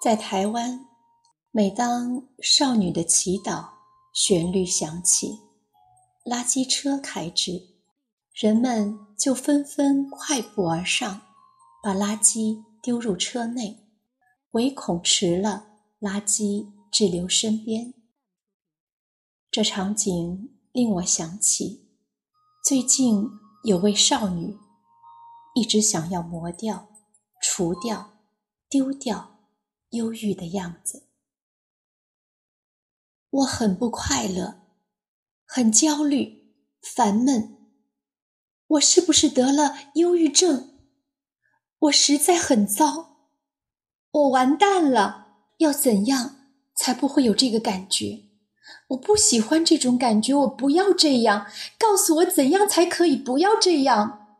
在台湾，每当少女的祈祷旋律响起，垃圾车开至，人们就纷纷快步而上，把垃圾丢入车内，唯恐迟了，垃圾滞留身边。这场景令我想起，最近有位少女，一直想要磨掉、除掉、丢掉。忧郁的样子，我很不快乐，很焦虑，烦闷。我是不是得了忧郁症？我实在很糟，我完蛋了。要怎样才不会有这个感觉？我不喜欢这种感觉，我不要这样。告诉我怎样才可以不要这样？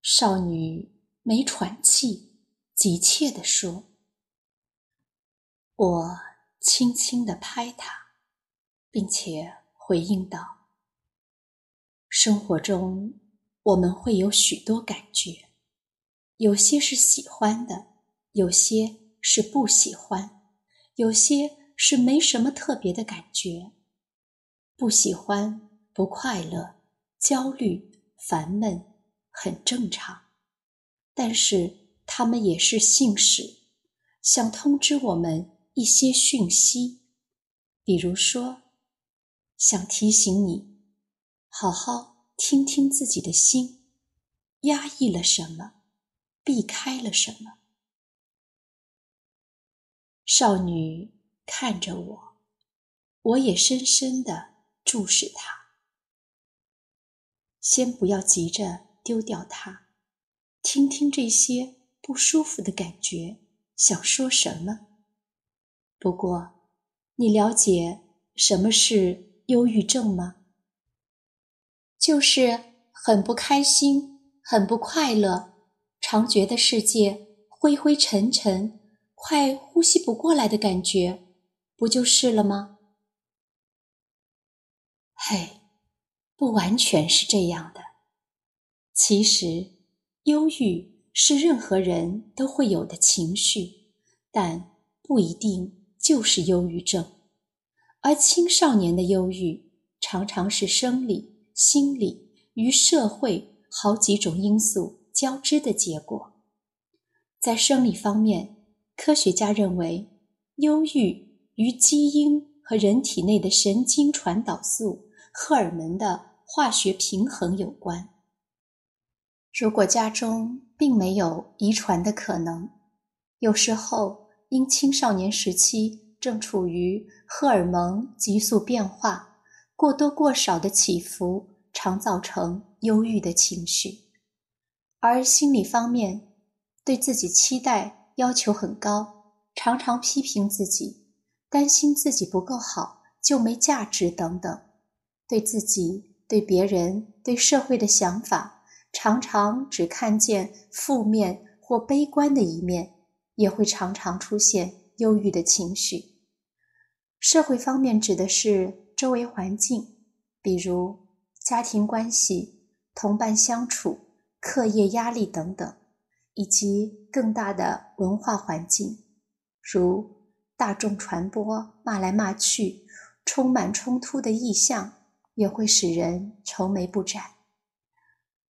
少女没喘气，急切地说。我轻轻地拍他，并且回应道：“生活中我们会有许多感觉，有些是喜欢的，有些是不喜欢，有些是没什么特别的感觉。不喜欢、不快乐、焦虑、烦闷很正常，但是他们也是信使，想通知我们。”一些讯息，比如说，想提醒你，好好听听自己的心，压抑了什么，避开了什么。少女看着我，我也深深的注视她。先不要急着丢掉它，听听这些不舒服的感觉，想说什么。不过，你了解什么是忧郁症吗？就是很不开心、很不快乐，常觉得世界灰灰沉沉，快呼吸不过来的感觉，不就是了吗？嘿，不完全是这样的。其实，忧郁是任何人都会有的情绪，但不一定。就是忧郁症，而青少年的忧郁常常是生理、心理与社会好几种因素交织的结果。在生理方面，科学家认为，忧郁与基因和人体内的神经传导素、荷尔蒙的化学平衡有关。如果家中并没有遗传的可能，有时候。因青少年时期正处于荷尔蒙急速变化，过多过少的起伏，常造成忧郁的情绪；而心理方面，对自己期待要求很高，常常批评自己，担心自己不够好就没价值等等，对自己、对别人、对社会的想法，常常只看见负面或悲观的一面。也会常常出现忧郁的情绪。社会方面指的是周围环境，比如家庭关系、同伴相处、课业压力等等，以及更大的文化环境，如大众传播骂来骂去、充满冲突的意象，也会使人愁眉不展。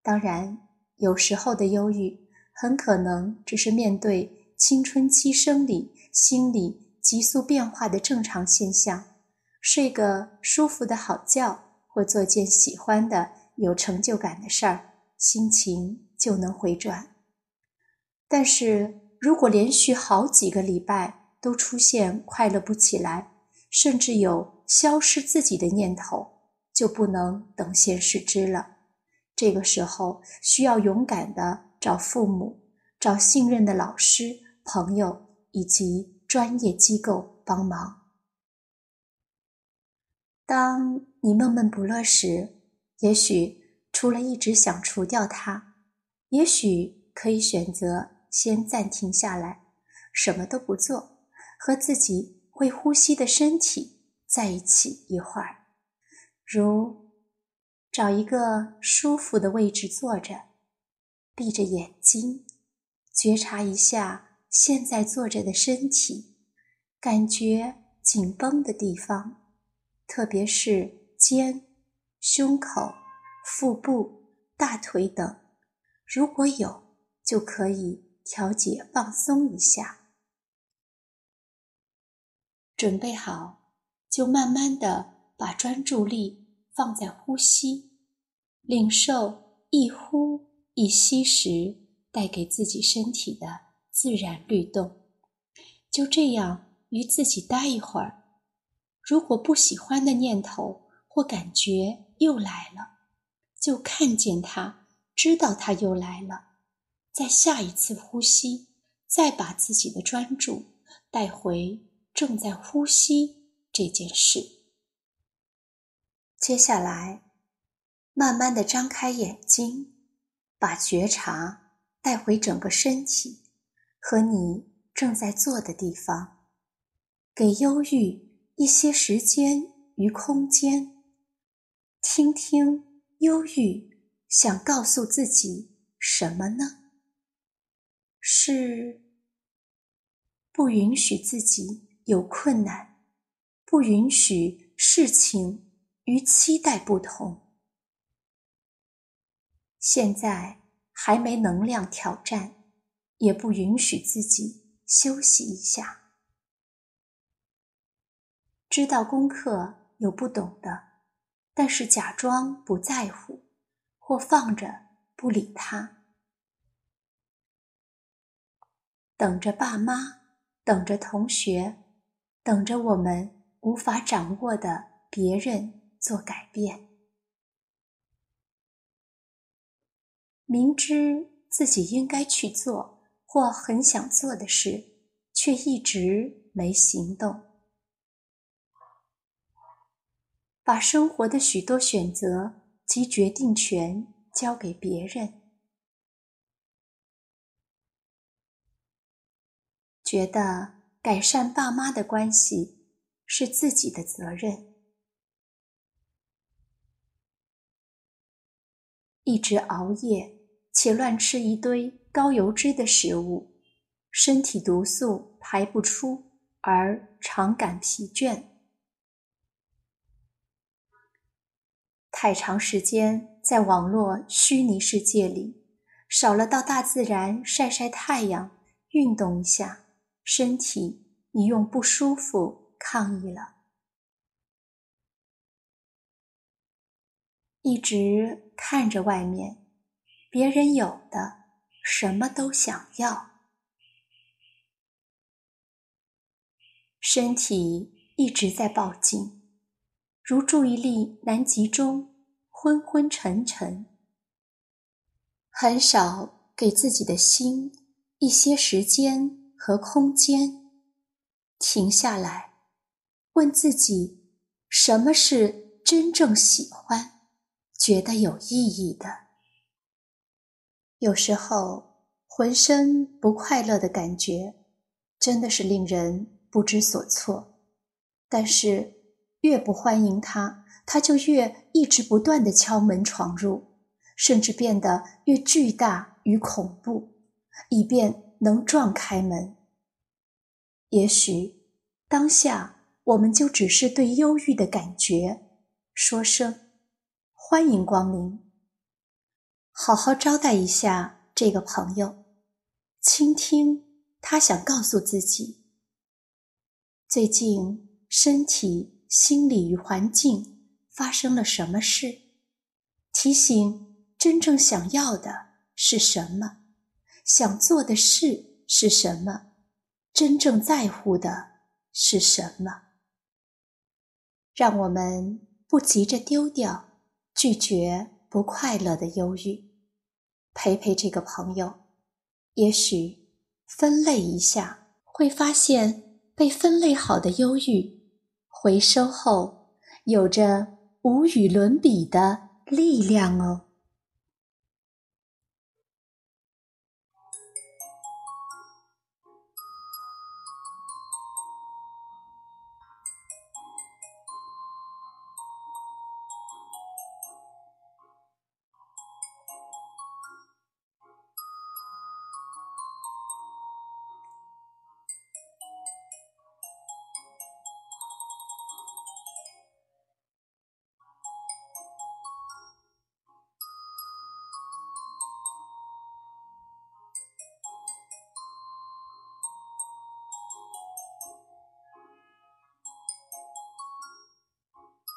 当然，有时候的忧郁很可能只是面对。青春期生理、心理急速变化的正常现象，睡个舒服的好觉，或做件喜欢的、有成就感的事儿，心情就能回转。但是如果连续好几个礼拜都出现快乐不起来，甚至有消失自己的念头，就不能等闲视之了。这个时候需要勇敢的找父母，找信任的老师。朋友以及专业机构帮忙。当你闷闷不乐时，也许除了一直想除掉它，也许可以选择先暂停下来，什么都不做，和自己会呼吸的身体在一起一会儿，如找一个舒服的位置坐着，闭着眼睛，觉察一下。现在坐着的身体，感觉紧绷的地方，特别是肩、胸口、腹部、大腿等，如果有，就可以调节放松一下。准备好，就慢慢的把专注力放在呼吸，领受一呼一吸时带给自己身体的。自然律动，就这样与自己待一会儿。如果不喜欢的念头或感觉又来了，就看见它，知道它又来了。在下一次呼吸，再把自己的专注带回正在呼吸这件事。接下来，慢慢的张开眼睛，把觉察带回整个身体。和你正在坐的地方，给忧郁一些时间与空间，听听忧郁想告诉自己什么呢？是不允许自己有困难，不允许事情与期待不同。现在还没能量挑战。也不允许自己休息一下。知道功课有不懂的，但是假装不在乎，或放着不理他，等着爸妈，等着同学，等着我们无法掌握的别人做改变。明知自己应该去做。或很想做的事，却一直没行动，把生活的许多选择及决定权交给别人，觉得改善爸妈的关系是自己的责任，一直熬夜且乱吃一堆。高油脂的食物，身体毒素排不出，而常感疲倦。太长时间在网络虚拟世界里，少了到大自然晒晒太阳、运动一下，身体你用不舒服抗议了。一直看着外面，别人有的。什么都想要，身体一直在报警，如注意力难集中，昏昏沉沉，很少给自己的心一些时间和空间，停下来，问自己：什么是真正喜欢、觉得有意义的？有时候，浑身不快乐的感觉，真的是令人不知所措。但是，越不欢迎他，他就越一直不断的敲门闯入，甚至变得越巨大与恐怖，以便能撞开门。也许，当下我们就只是对忧郁的感觉说声欢迎光临。好好招待一下这个朋友，倾听他想告诉自己：最近身体、心理与环境发生了什么事？提醒真正想要的是什么？想做的事是什么？真正在乎的是什么？让我们不急着丢掉、拒绝不快乐的忧郁。陪陪这个朋友，也许分类一下，会发现被分类好的忧郁，回收后有着无与伦比的力量哦。